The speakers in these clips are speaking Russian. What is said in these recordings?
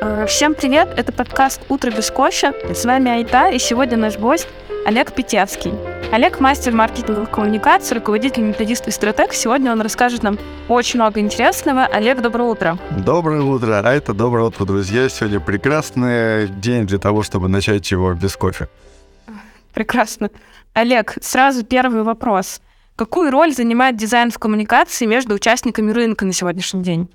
Э, всем привет, это подкаст «Утро без кофе». С вами Айта, и сегодня наш гость Олег Петевский. Олег – мастер маркетинговых коммуникаций, руководитель методист и стратег. Сегодня он расскажет нам очень много интересного. Олег, доброе утро. Доброе утро, а доброе утро, друзья. Сегодня прекрасный день для того, чтобы начать его без кофе. Прекрасно. Олег, сразу первый вопрос. Какую роль занимает дизайн в коммуникации между участниками рынка на сегодняшний день?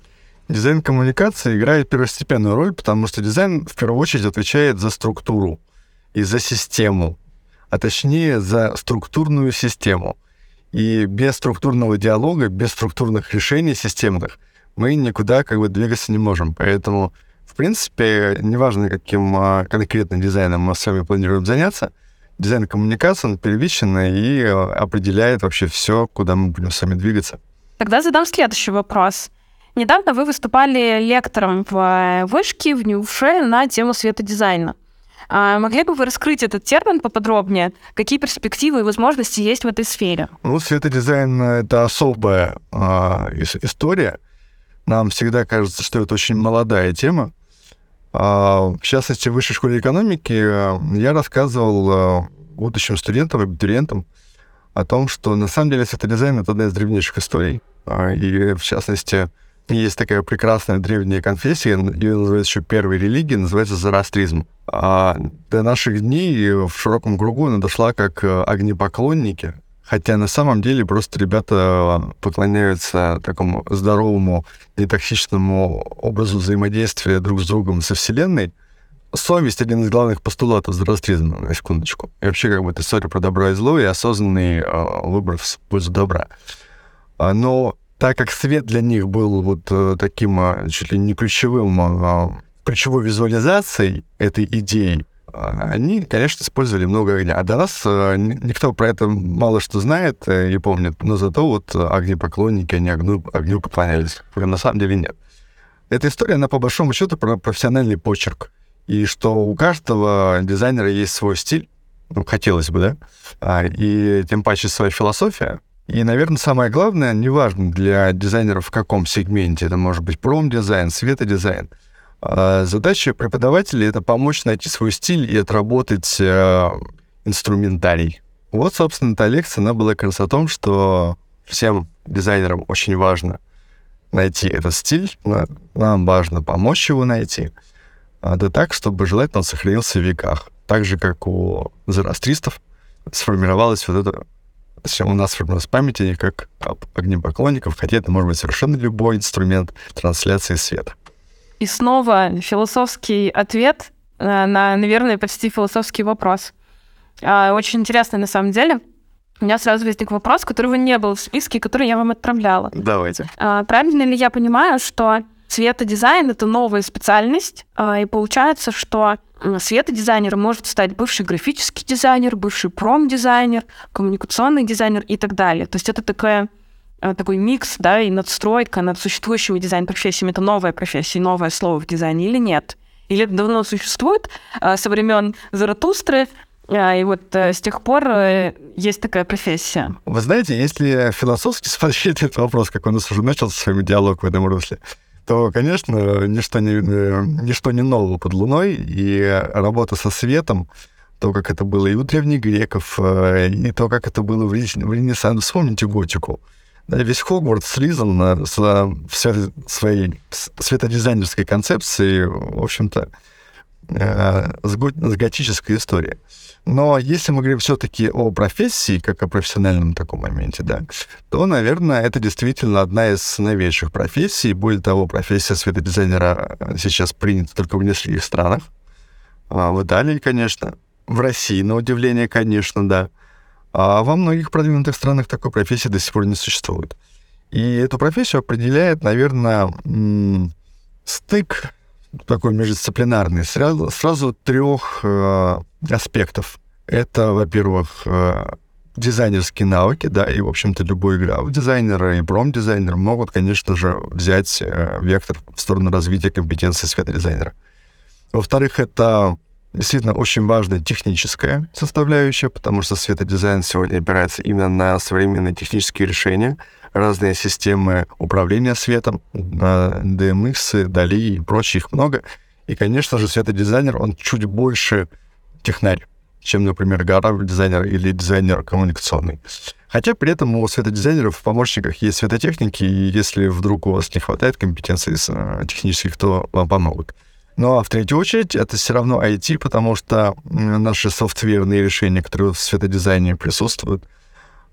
Дизайн коммуникации играет первостепенную роль, потому что дизайн в первую очередь отвечает за структуру и за систему, а точнее за структурную систему. И без структурного диалога, без структурных решений системных мы никуда как бы двигаться не можем. Поэтому, в принципе, неважно, каким а, конкретным дизайном мы с вами планируем заняться, дизайн коммуникации, он первичен и определяет вообще все, куда мы будем с вами двигаться. Тогда задам следующий вопрос. Недавно вы выступали лектором в э, Вышке, в НИУФе на тему светодизайна. А могли бы вы раскрыть этот термин поподробнее? Какие перспективы и возможности есть в этой сфере? Ну, светодизайн — это особая э, история. Нам всегда кажется, что это очень молодая тема. Э, в частности, в Высшей школе экономики э, я рассказывал э, будущим студентам, абитуриентам о том, что на самом деле светодизайн — это одна из древнейших историй. Э, и, в частности, есть такая прекрасная древняя конфессия, ее называют еще первой религией, называется зороастризм. А до наших дней в широком кругу она дошла как э, огнепоклонники, хотя на самом деле просто ребята поклоняются такому здоровому и токсичному образу взаимодействия друг с другом со Вселенной. Совесть — один из главных постулатов зороастризма, на секундочку. И вообще как бы это история про добро и зло и осознанный э, выбор в пользу добра. А, но так как свет для них был вот э, таким а, чуть ли не ключевым, а, ключевой визуализацией этой идеи, они, конечно, использовали много огня. А до нас э, никто про это мало что знает э, и помнит, но зато вот огнепоклонники, они огню, огню поклонялись. На самом деле нет. Эта история, она по большому счету про профессиональный почерк. И что у каждого дизайнера есть свой стиль, ну, хотелось бы, да, и тем паче своя философия, и, наверное, самое главное, неважно для дизайнеров в каком сегменте, это может быть промдизайн, светодизайн, а задача преподавателя — это помочь найти свой стиль и отработать э, инструментарий. Вот, собственно, эта лекция, она была как раз о том, что всем дизайнерам очень важно найти этот стиль, нам важно помочь его найти, а да так, чтобы желательно он сохранился в веках. Так же, как у зороастристов сформировалась вот эта у нас в памяти как огнепоклонников, хотя это может быть совершенно любой инструмент трансляции света. И снова философский ответ э, на, наверное, почти философский вопрос. А, очень интересно на самом деле. У меня сразу возник вопрос, которого не было в списке, который я вам отправляла. Давайте. А, правильно ли я понимаю, что цветодизайн — это новая специальность, а, и получается, что светодизайнер может стать бывший графический дизайнер, бывший промдизайнер, коммуникационный дизайнер и так далее. То есть это такая такой микс, да, и надстройка над существующими дизайн-профессиями. Это новая профессия, новое слово в дизайне или нет? Или это давно существует э, со времен Заратустры, э, и вот с тех пор есть такая профессия. Вы знаете, если философски смотреть этот вопрос, как нас уже начался с вами диалог в этом русле, то, конечно, ничто не, э, ничто не нового под луной, и работа со светом, то, как это было и у древних греков, э, и то, как это было в Ренессансе. Вспомните готику. Весь Хогвартс слизан с всей своей светодизайнерской концепцией, в общем-то, э, с, го с готической историей. Но если мы говорим все-таки о профессии, как о профессиональном таком моменте, да, то, наверное, это действительно одна из новейших профессий. Более того, профессия светодизайнера сейчас принята только в нескольких странах. А в Италии, конечно. В России, на удивление, конечно, да. А во многих продвинутых странах такой профессии до сих пор не существует. И эту профессию определяет, наверное, стык такой междисциплинарный, сразу, сразу трех э, аспектов. Это, во-первых, э, дизайнерские навыки, да, и, в общем-то, любой игровой дизайнер и промдизайнер могут, конечно же, взять э, вектор в сторону развития компетенции светодизайнера. Во-вторых, это действительно очень важная техническая составляющая, потому что светодизайн сегодня опирается именно на современные технические решения, разные системы управления светом, DMX, DALI и прочее, их много. И, конечно же, светодизайнер, он чуть больше технарь, чем, например, гора дизайнер или дизайнер коммуникационный. Хотя при этом у светодизайнеров в помощниках есть светотехники, и если вдруг у вас не хватает компетенций э, технических, то вам помогут. Ну а в третью очередь это все равно IT, потому что наши софтверные решения, которые в светодизайне присутствуют,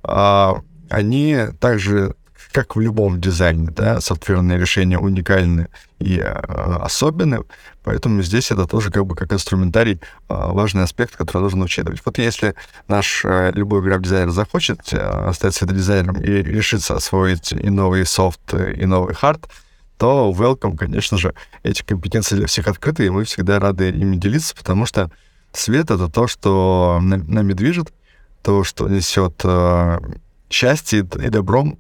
а, они также, как в любом дизайне, да, софтверные решения уникальны и а, особенны, поэтому здесь это тоже как бы как инструментарий а, важный аспект, который нужно учитывать. Вот если наш любой граф-дизайнер захочет стать светодизайнером и решится освоить и новый софт, и новый хард, то welcome, конечно же, эти компетенции для всех открыты, и мы всегда рады ими делиться, потому что свет — это то, что нами движет, то, что несет э, счастье и добром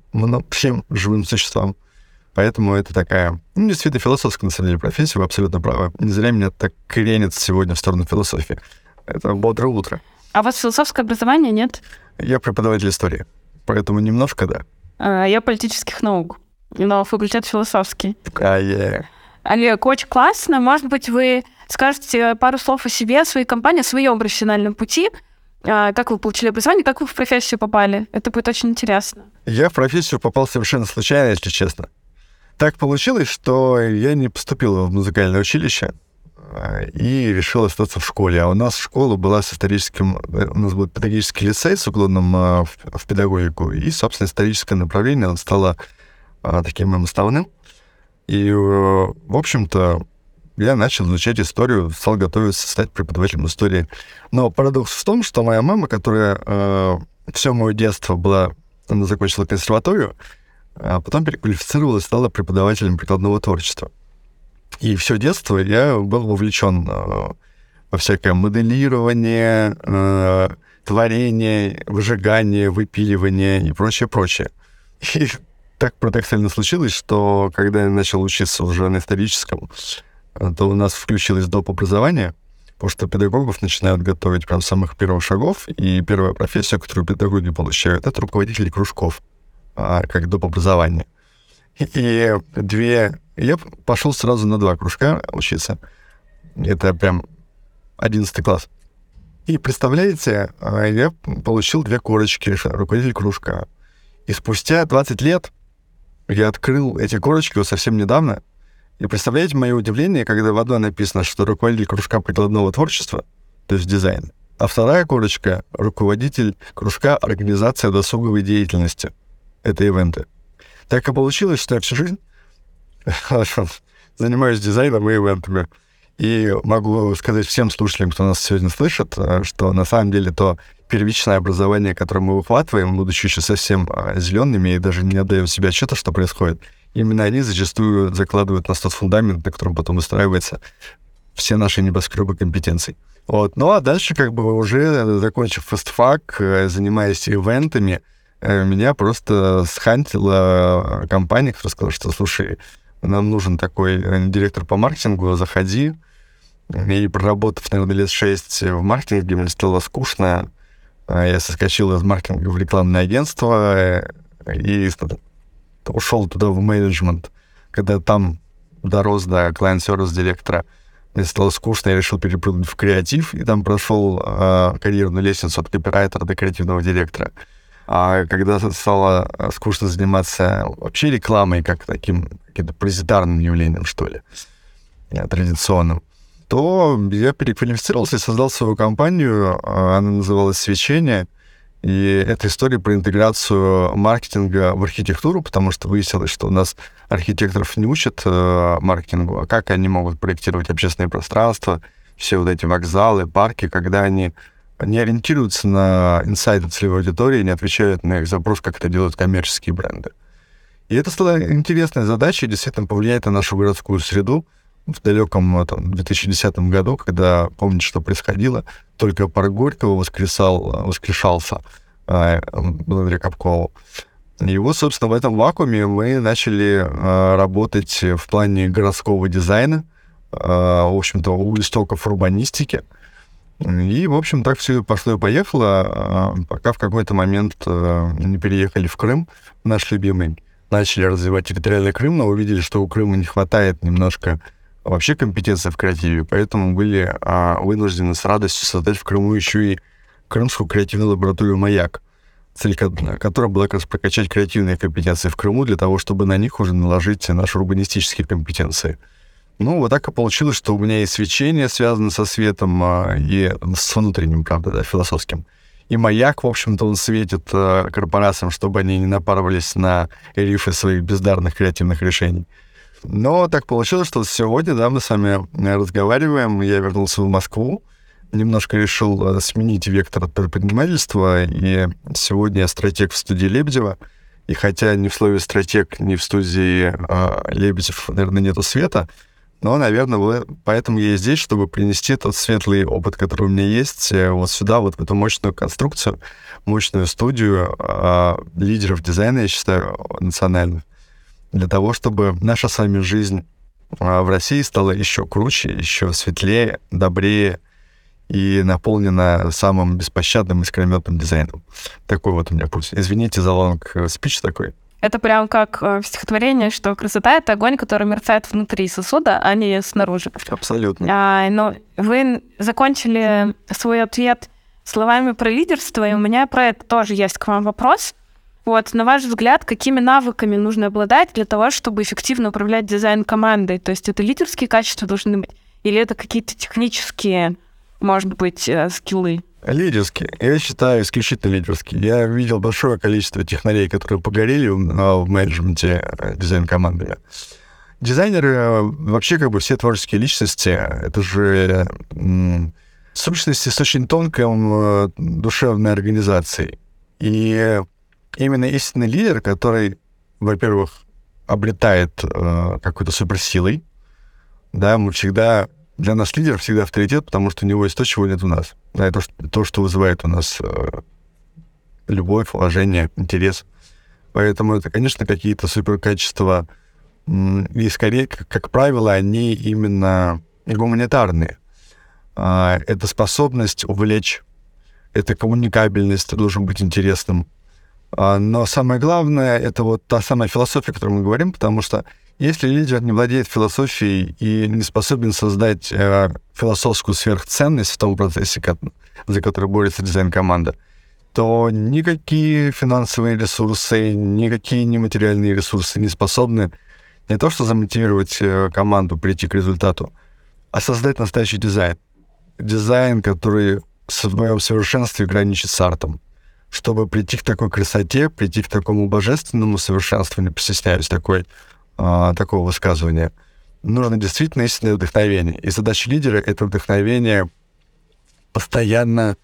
всем живым существам. Поэтому это такая, ну, действительно, философская, на самом деле, профессия, вы абсолютно правы. Не зря меня так кренит сегодня в сторону философии. Это бодрое утро. А у вас философское образование нет? Я преподаватель истории, поэтому немножко да. А, я политических наук но факультет философский. А, yeah. Олег, очень классно. Может быть, вы скажете пару слов о себе, о своей компании, о своем профессиональном пути. А, как вы получили образование, как вы в профессию попали? Это будет очень интересно. Я в профессию попал совершенно случайно, если честно. Так получилось, что я не поступил в музыкальное училище а, и решил остаться в школе. А у нас школа была с историческим... Э, у нас был педагогический лицей с уклоном в, в педагогику, и, собственно, историческое направление стало а, таким моим основным. И, э, в общем-то, я начал изучать историю, стал готовиться стать преподавателем истории. Но парадокс в том, что моя мама, которая э, все мое детство была, она закончила консерваторию, а потом переквалифицировалась, стала преподавателем прикладного творчества. И все детство я был вовлечен э, во всякое моделирование, э, творение, выжигание, выпиливание и прочее, прочее. И так парадоксально случилось, что когда я начал учиться уже на историческом, то у нас включилось доп. образование, потому что педагогов начинают готовить прям с самых первых шагов, и первая профессия, которую педагоги получают, это руководители кружков, а, как доп. образование. И две... Я пошел сразу на два кружка учиться. Это прям одиннадцатый класс. И представляете, а, я получил две корочки, руководитель кружка. И спустя 20 лет я открыл эти корочки вот совсем недавно. И представляете мое удивление, когда в одной написано, что руководитель кружка прикладного творчества, то есть дизайн, а вторая корочка — руководитель кружка организация досуговой деятельности. Это ивенты. Так и получилось, что я всю жизнь занимаюсь дизайном и ивентами. И могу сказать всем слушателям, кто нас сегодня слышит, э, что на самом деле то первичное образование, которое мы выхватываем, будучи еще совсем а, зелеными и даже не отдаем себе отчета, что происходит, именно они зачастую закладывают нас тот фундамент, на котором потом выстраиваются все наши небоскребы компетенций. Вот. Ну а дальше, как бы уже закончив фастфак, э, занимаясь ивентами, э, меня просто схантила компания, которая сказала, что, слушай, нам нужен такой э, директор по маркетингу, заходи. И проработав, наверное, лет шесть в маркетинге, мне стало скучно, я соскочил из маркетинга в рекламное агентство э, и ушел туда в менеджмент. Когда там дорос до клиент-сервис директора, мне стало скучно, я решил перепрыгнуть в креатив, и там прошел э, карьерную лестницу от копирайтера до креативного директора. А когда стало а, скучно заниматься вообще рекламой, как таким каким-то паразитарным явлением, что ли, э, традиционным, то я переквалифицировался и создал свою компанию. Она называлась «Свечение». И это история про интеграцию маркетинга в архитектуру, потому что выяснилось, что у нас архитекторов не учат э, маркетингу, а как они могут проектировать общественное пространство, все вот эти вокзалы, парки, когда они не ориентируются на инсайды целевой аудитории, не отвечают на их запрос, как это делают коммерческие бренды. И это стала интересная задача, действительно повлияет на нашу городскую среду, в далеком там, 2010 году, когда, помните, что происходило, только парк Горького воскресал, воскрешался э, благодаря Капкову. И вот, собственно, в этом вакууме мы начали э, работать в плане городского дизайна, э, в общем-то, у истоков урбанистики. И, в общем, так все пошло и поехало, а, пока в какой-то момент э, не переехали в Крым, наш любимый, начали развивать территориальный Крым, но увидели, что у Крыма не хватает немножко вообще компетенции в креативе, поэтому были а, вынуждены с радостью создать в Крыму еще и Крымскую креативную лабораторию «Маяк», цель которой была как раз прокачать креативные компетенции в Крыму для того, чтобы на них уже наложить наши урбанистические компетенции. Ну, вот так и получилось, что у меня есть свечение, связанное со светом, а, и с внутренним, правда, да, философским. И маяк, в общем-то, он светит э, корпорациям, чтобы они не напарывались на рифы своих бездарных креативных решений. Но так получилось, что сегодня, да, мы с вами разговариваем, я вернулся в Москву, немножко решил э, сменить вектор предпринимательства, и сегодня я стратег в студии Лебедева, и хотя ни в слове «стратег», ни в студии э, Лебедев, наверное, нету света, но, наверное, поэтому я здесь, чтобы принести тот светлый опыт, который у меня есть, э, вот сюда, вот в эту мощную конструкцию, мощную студию э, лидеров дизайна, я считаю, национальных, для того, чтобы наша с вами жизнь э, в России стала еще круче, еще светлее, добрее и наполнена самым беспощадным искрометным дизайном. Такой вот у меня путь. Извините за long э, спич такой. Это прям как э, в стихотворении, что красота — это огонь, который мерцает внутри сосуда, а не снаружи. Абсолютно. А, но вы закончили свой ответ словами про лидерство, и у меня про это тоже есть к вам вопрос. Вот, на ваш взгляд, какими навыками нужно обладать для того, чтобы эффективно управлять дизайн-командой? То есть это лидерские качества должны быть? Или это какие-то технические, может быть, э, скиллы? Лидерский. Я считаю, исключительно лидерский. Я видел большое количество технарей, которые погорели в менеджменте э, дизайн-командами. Дизайнеры э, вообще как бы все творческие личности. Это же сущности с очень тонкой душевной организацией. И именно истинный лидер, который, во-первых, обретает э, какой-то суперсилой, да, мы всегда для нас лидер всегда авторитет, потому что у него есть то, чего нет у нас. Да, это то, что вызывает у нас э, любовь, уважение, интерес. Поэтому это, конечно, какие-то суперкачества. И скорее, как, как правило, они именно гуманитарные. А, это способность увлечь, это коммуникабельность, должен быть интересным. А, но самое главное, это вот та самая философия, о которой мы говорим, потому что если лидер не владеет философией и не способен создать э, философскую сверхценность в том процессе, за который борется дизайн-команда, то никакие финансовые ресурсы, никакие нематериальные ресурсы не способны не то что замотивировать э, команду прийти к результату, а создать настоящий дизайн. Дизайн, который в своем совершенстве граничит с артом. Чтобы прийти к такой красоте, прийти к такому божественному совершенству, не постесняюсь такой а, такого высказывания, нужно действительно истинное вдохновение. И задача лидера — это вдохновение постоянно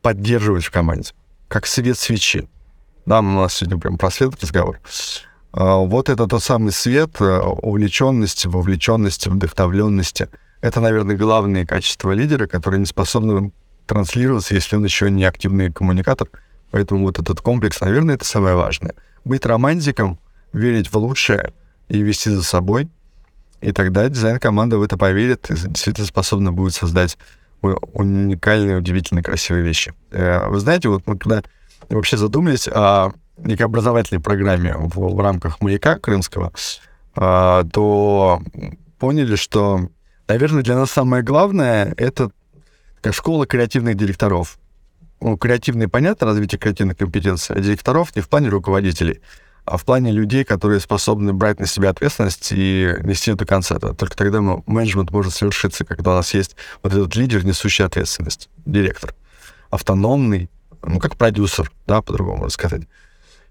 поддерживать в команде, как свет свечи. Да, у нас сегодня прям про свет разговор. А, вот это тот самый свет э, увлеченности, вовлеченности, вдохновленности. Это, наверное, главные качества лидера, которые не способны транслироваться, если он еще не активный коммуникатор. Поэтому вот этот комплекс, наверное, это самое важное. Быть романтиком, верить в лучшее — и вести за собой. И тогда дизайн-команда в это поверит и действительно способна будет создать уникальные, удивительные, красивые вещи. Э, вы знаете, вот мы когда вообще задумались о некой образовательной программе в, в рамках «Маяка» крымского, а, то поняли, что, наверное, для нас самое главное — это как школа креативных директоров. Ну, креативные, понятно, развитие креативных компетенций, а директоров не в плане руководителей — а в плане людей, которые способны брать на себя ответственность и нести до конца. Только тогда менеджмент может совершиться, когда у нас есть вот этот лидер, несущий ответственность, директор. Автономный, ну, как продюсер, да, по-другому сказать.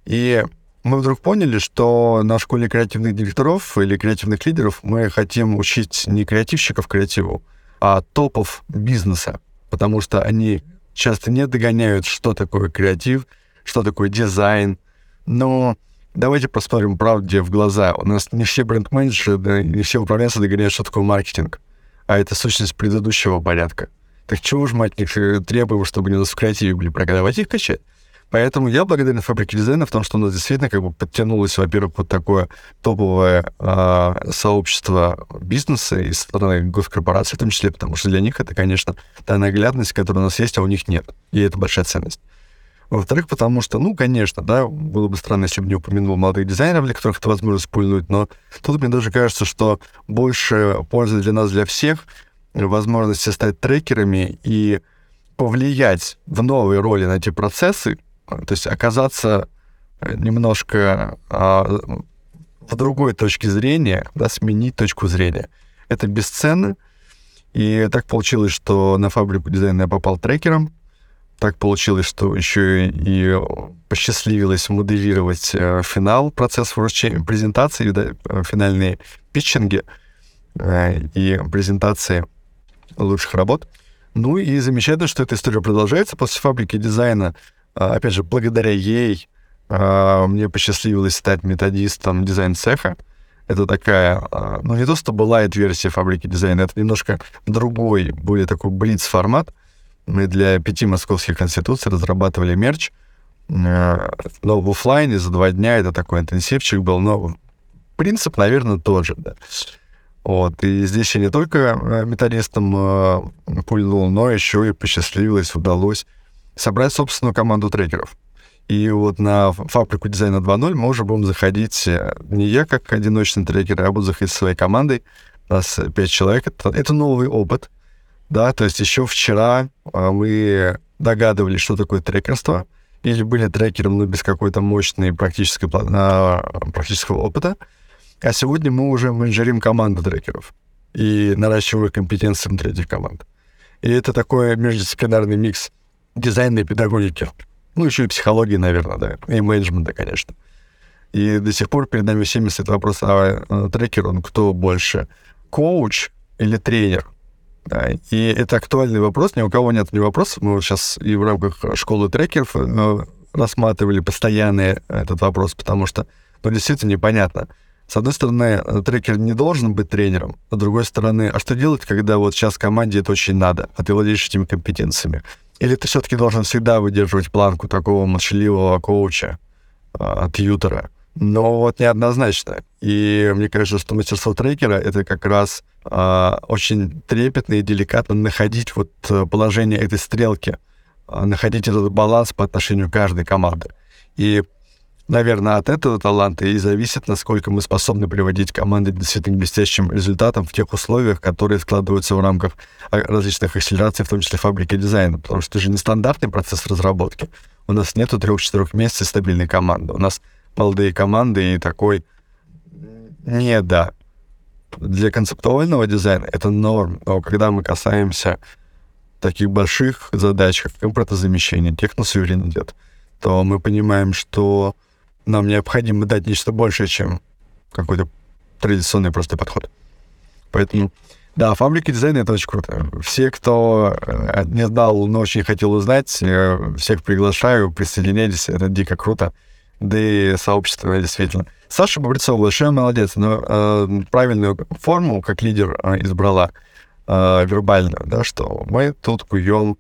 И мы вдруг поняли, что на школе креативных директоров или креативных лидеров мы хотим учить не креативщиков креативу, а топов бизнеса, потому что они часто не догоняют, что такое креатив, что такое дизайн, но давайте посмотрим правде в глаза. У нас не все бренд-менеджеры, не все управленцы догоняют, что такое маркетинг. А это сущность предыдущего порядка. Так чего же мы от них требуем, чтобы они у нас в креативе были? Давайте их качать. Поэтому я благодарен фабрике дизайна в том, что у нас действительно как бы подтянулось, во-первых, вот такое топовое э, сообщество бизнеса и стороны госкорпораций в том числе, потому что для них это, конечно, та наглядность, которая у нас есть, а у них нет. И это большая ценность. Во-вторых, потому что, ну, конечно, да, было бы странно, если бы не упомянул молодых дизайнеров, для которых это возможно пульнуть, но тут мне даже кажется, что больше пользы для нас, для всех, возможности стать трекерами и повлиять в новые роли на эти процессы, то есть оказаться э, немножко а, в другой точке зрения, да, сменить точку зрения. Это бесценно. И так получилось, что на фабрику дизайна я попал трекером. Так получилось, что еще и посчастливилось моделировать э, финал процесса вручения презентации, да, э, финальные питчинги и презентации лучших работ. Ну и замечательно, что эта история продолжается. После фабрики дизайна опять же, благодаря ей а, мне посчастливилось стать методистом дизайн-цеха. Это такая, а, ну, не то, что была эта версия фабрики дизайна, это немножко другой, более такой блиц-формат. Мы для пяти московских конституций разрабатывали мерч, но в офлайне за два дня это такой интенсивчик был, но принцип, наверное, тот же, да. Вот, и здесь я не только методистом пульнул, но еще и посчастливилось, удалось собрать собственную команду трекеров. И вот на фабрику дизайна 2.0 мы уже будем заходить э, не я как одиночный трекер, а буду заходить своей командой. У нас пять человек. Это, это новый опыт. Да, то есть еще вчера а, мы догадывались, что такое трекерство, или были трекером, но без какой-то мощной практической, а, практического опыта. А сегодня мы уже менеджерим команду трекеров и наращиваем компетенции внутри этих команд. И это такой междисциплинарный микс дизайна и педагогики. Ну, еще и психологии, наверное, да, и менеджмента, конечно. И до сих пор перед нами всеми стоит вопрос, а, а трекер, он кто больше, коуч или тренер? Да, и это актуальный вопрос, ни у кого нет ни вопросов. Мы вот сейчас и в рамках школы трекеров э, рассматривали постоянно этот вопрос, потому что, ну, действительно непонятно. С одной стороны, трекер не должен быть тренером, с другой стороны, а что делать, когда вот сейчас команде это очень надо, а ты владеешь этими компетенциями? Или ты все-таки должен всегда выдерживать планку такого молчаливого коуча, а, тьютера? Но вот неоднозначно. И мне кажется, что мастерство трекера — это как раз а, очень трепетно и деликатно находить вот э, положение этой стрелки, а, находить этот баланс по отношению к каждой команды. И наверное, от этого таланта и зависит, насколько мы способны приводить команды к действительно блестящим результатам в тех условиях, которые складываются в рамках а, различных акселераций, в том числе фабрики дизайна. Потому что это же нестандартный процесс разработки. У нас нету трех-четырех месяцев стабильной команды. У нас молодые команды и такой не да. Для концептуального дизайна это норм, но когда мы касаемся таких больших задач, как импортозамещение, техносуверенитет, то мы понимаем, что нам необходимо дать нечто большее, чем какой-то традиционный просто подход. Поэтому, да, фабрика дизайна — это очень круто. Все, кто э, не знал, но очень хотел узнать, э, всех приглашаю, присоединяйтесь, это дико круто. Да и сообщество действительно. Саша Бобрецова большой молодец, но э, правильную форму как лидер э, избрала э, вербальную, да, что мы тут куем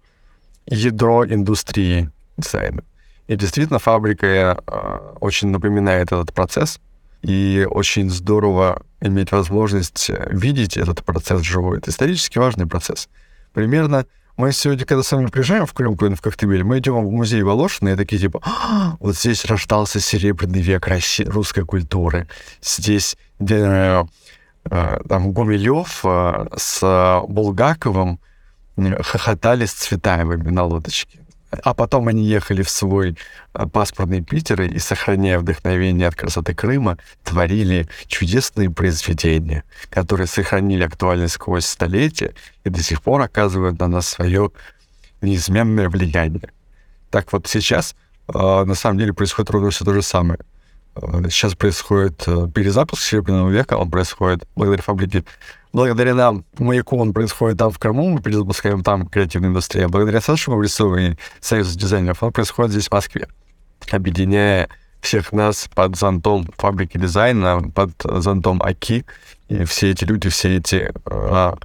ядро индустрии дизайна. И действительно, фабрика э, очень напоминает этот процесс, и очень здорово иметь возможность э, видеть этот процесс живой. Это исторически важный процесс. Примерно мы сегодня, когда с вами приезжаем в Крым, в Коктебель, мы идем в музей Волошина и такие типа, а, вот здесь рождался серебряный век русской культуры. Здесь где, э, там Гумилев э, с Булгаковым хохотали с Цветаевыми на лодочке. А потом они ехали в свой а, паспортный Питер и, сохраняя вдохновение от красоты Крыма, творили чудесные произведения, которые сохранили актуальность сквозь столетия и до сих пор оказывают на нас свое неизменное влияние. Так вот сейчас а, на самом деле происходит ровно все то же самое. А, сейчас происходит перезапуск Серебряного века, он происходит благодаря фабрике благодаря нам, маяку, он происходит там в Крыму, мы перезапускаем там креативную индустрию. А благодаря Саше Маврисову и Союзу дизайнеров он происходит здесь, в Москве, объединяя всех нас под зонтом фабрики дизайна, под зонтом АКИ. И все эти люди, все эти а,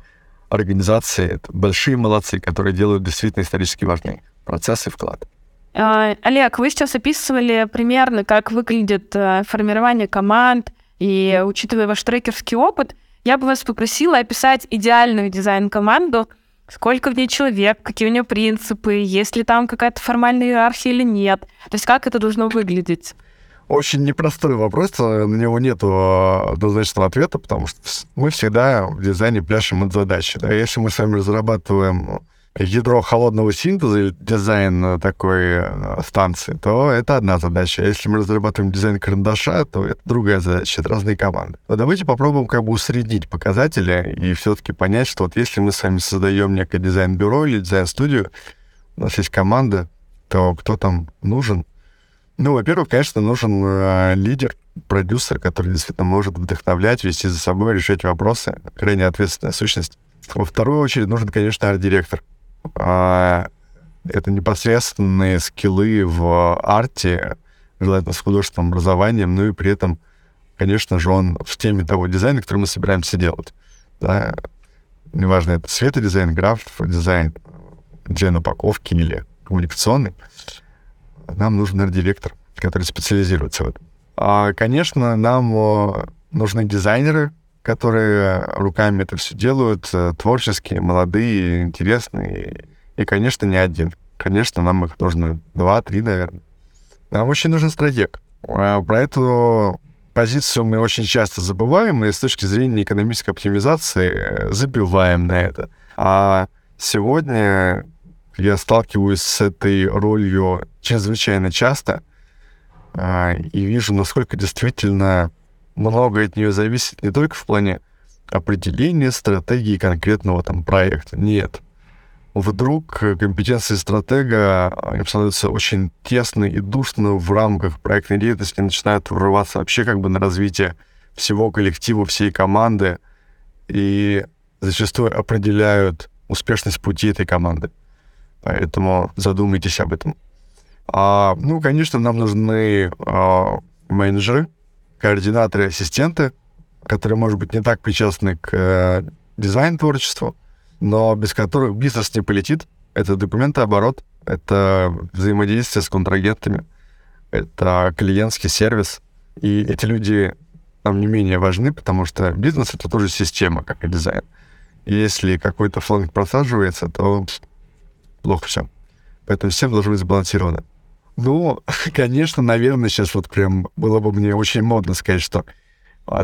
организации, это большие молодцы, которые делают действительно исторически важные процессы и вклад. А, Олег, вы сейчас описывали примерно, как выглядит э, формирование команд, и учитывая ваш трекерский опыт, я бы вас попросила описать идеальную дизайн-команду, сколько в ней человек, какие у нее принципы, есть ли там какая-то формальная иерархия или нет. То есть как это должно выглядеть? Очень непростой вопрос, на него нет однозначного ответа, потому что мы всегда в дизайне пляшем от задачи. Да? Если мы с вами разрабатываем ядро холодного синтеза или дизайн такой э, станции, то это одна задача. Если мы разрабатываем дизайн карандаша, то это другая задача, это разные команды. Но давайте попробуем как бы усреднить показатели и все-таки понять, что вот если мы с вами создаем некое дизайн-бюро или дизайн-студию, у нас есть команда, то кто там нужен? Ну, во-первых, конечно, нужен э, лидер, продюсер, который действительно может вдохновлять, вести за собой, решать вопросы, крайне ответственная сущность. Во вторую очередь нужен, конечно, арт-директор, а, это непосредственные скиллы в арте, желательно с художественным образованием, ну и при этом, конечно же, он в теме того дизайна, который мы собираемся делать. Да? Неважно, это светодизайн, граф, дизайн, дизайн упаковки или коммуникационный. Нам нужен арт-директор, который специализируется в этом. А, конечно, нам нужны дизайнеры, которые руками это все делают, э, творческие, молодые, интересные. И, конечно, не один. Конечно, нам их нужно два-три, наверное. Нам очень нужен стратег. А про эту позицию мы очень часто забываем, и с точки зрения экономической оптимизации э, забиваем на это. А сегодня я сталкиваюсь с этой ролью чрезвычайно часто а, и вижу, насколько действительно много от нее зависит не только в плане определения стратегии конкретного там проекта. Нет. Вдруг компетенции стратега им становятся очень тесно и душно в рамках проектной деятельности, начинают врываться вообще как бы на развитие всего коллектива, всей команды, и зачастую определяют успешность пути этой команды. Поэтому задумайтесь об этом. А, ну, конечно, нам нужны а, менеджеры, координаторы, ассистенты, которые, может быть, не так причастны к э, дизайн-творчеству, но без которых бизнес не полетит. Это документооборот, это взаимодействие с контрагентами, это клиентский сервис. И эти люди нам не менее важны, потому что бизнес — это тоже система, как и дизайн. И если какой-то фланг просаживается, то плохо все. Поэтому всем должно быть сбалансировано. Ну, конечно, наверное, сейчас вот прям было бы мне очень модно сказать, что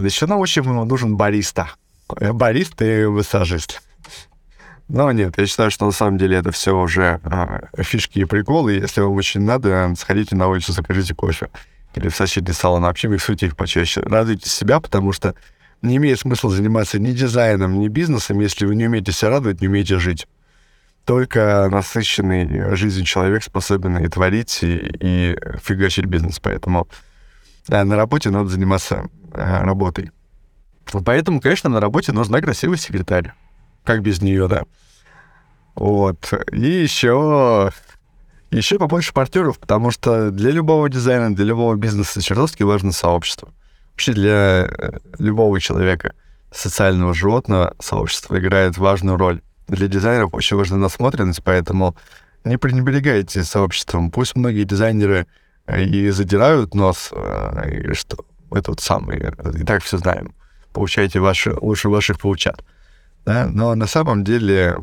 еще нам очень нужен бариста. Э, бариста и массажист. Но нет, я считаю, что на самом деле это все уже а, фишки и приколы. Если вам очень надо, сходите на улицу, закажите кофе. Или в соседний салон, вообще миксуйте их почаще. Радуйте себя, потому что не имеет смысла заниматься ни дизайном, ни бизнесом, если вы не умеете себя радовать, не умеете жить только насыщенный жизнью человек способен и творить, и, и фигачить бизнес. Поэтому да, на работе надо заниматься а, работой. Поэтому, конечно, на работе нужна красивый секретарь. Как без нее, да. Вот. И еще еще побольше партнеров, потому что для любого дизайна, для любого бизнеса чертовски важно сообщество. Вообще для э, любого человека, социального животного, сообщество играет важную роль для дизайнеров очень важна насмотренность, поэтому не пренебрегайте сообществом. Пусть многие дизайнеры э, и задирают нос, э, и что мы тут самые, и так все знаем. Получайте ваши, лучше ваших получат. Да? Но на самом деле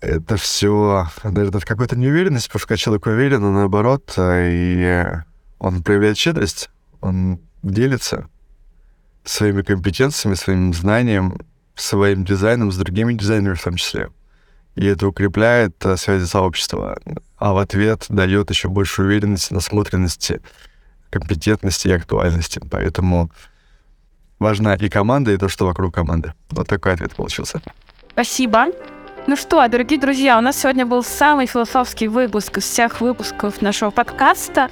это все, наверное, от какой-то неуверенности, потому что человек уверен, он наоборот, э, и он проявляет щедрость, он делится своими компетенциями, своим знанием, своим дизайном с другими дизайнерами в том числе и это укрепляет а, связи сообщества, а в ответ дает еще больше уверенности, насмотренности, компетентности и актуальности. Поэтому важна и команда, и то, что вокруг команды. Вот такой ответ получился. Спасибо. Ну что, дорогие друзья, у нас сегодня был самый философский выпуск из всех выпусков нашего подкаста.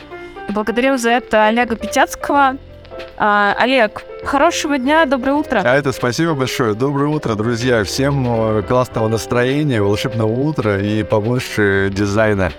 И благодарю за это Олега Петяцкого. А, Олег, Хорошего дня, доброе утро. А это спасибо большое. Доброе утро, друзья. Всем э, классного настроения, волшебного утра и побольше дизайна.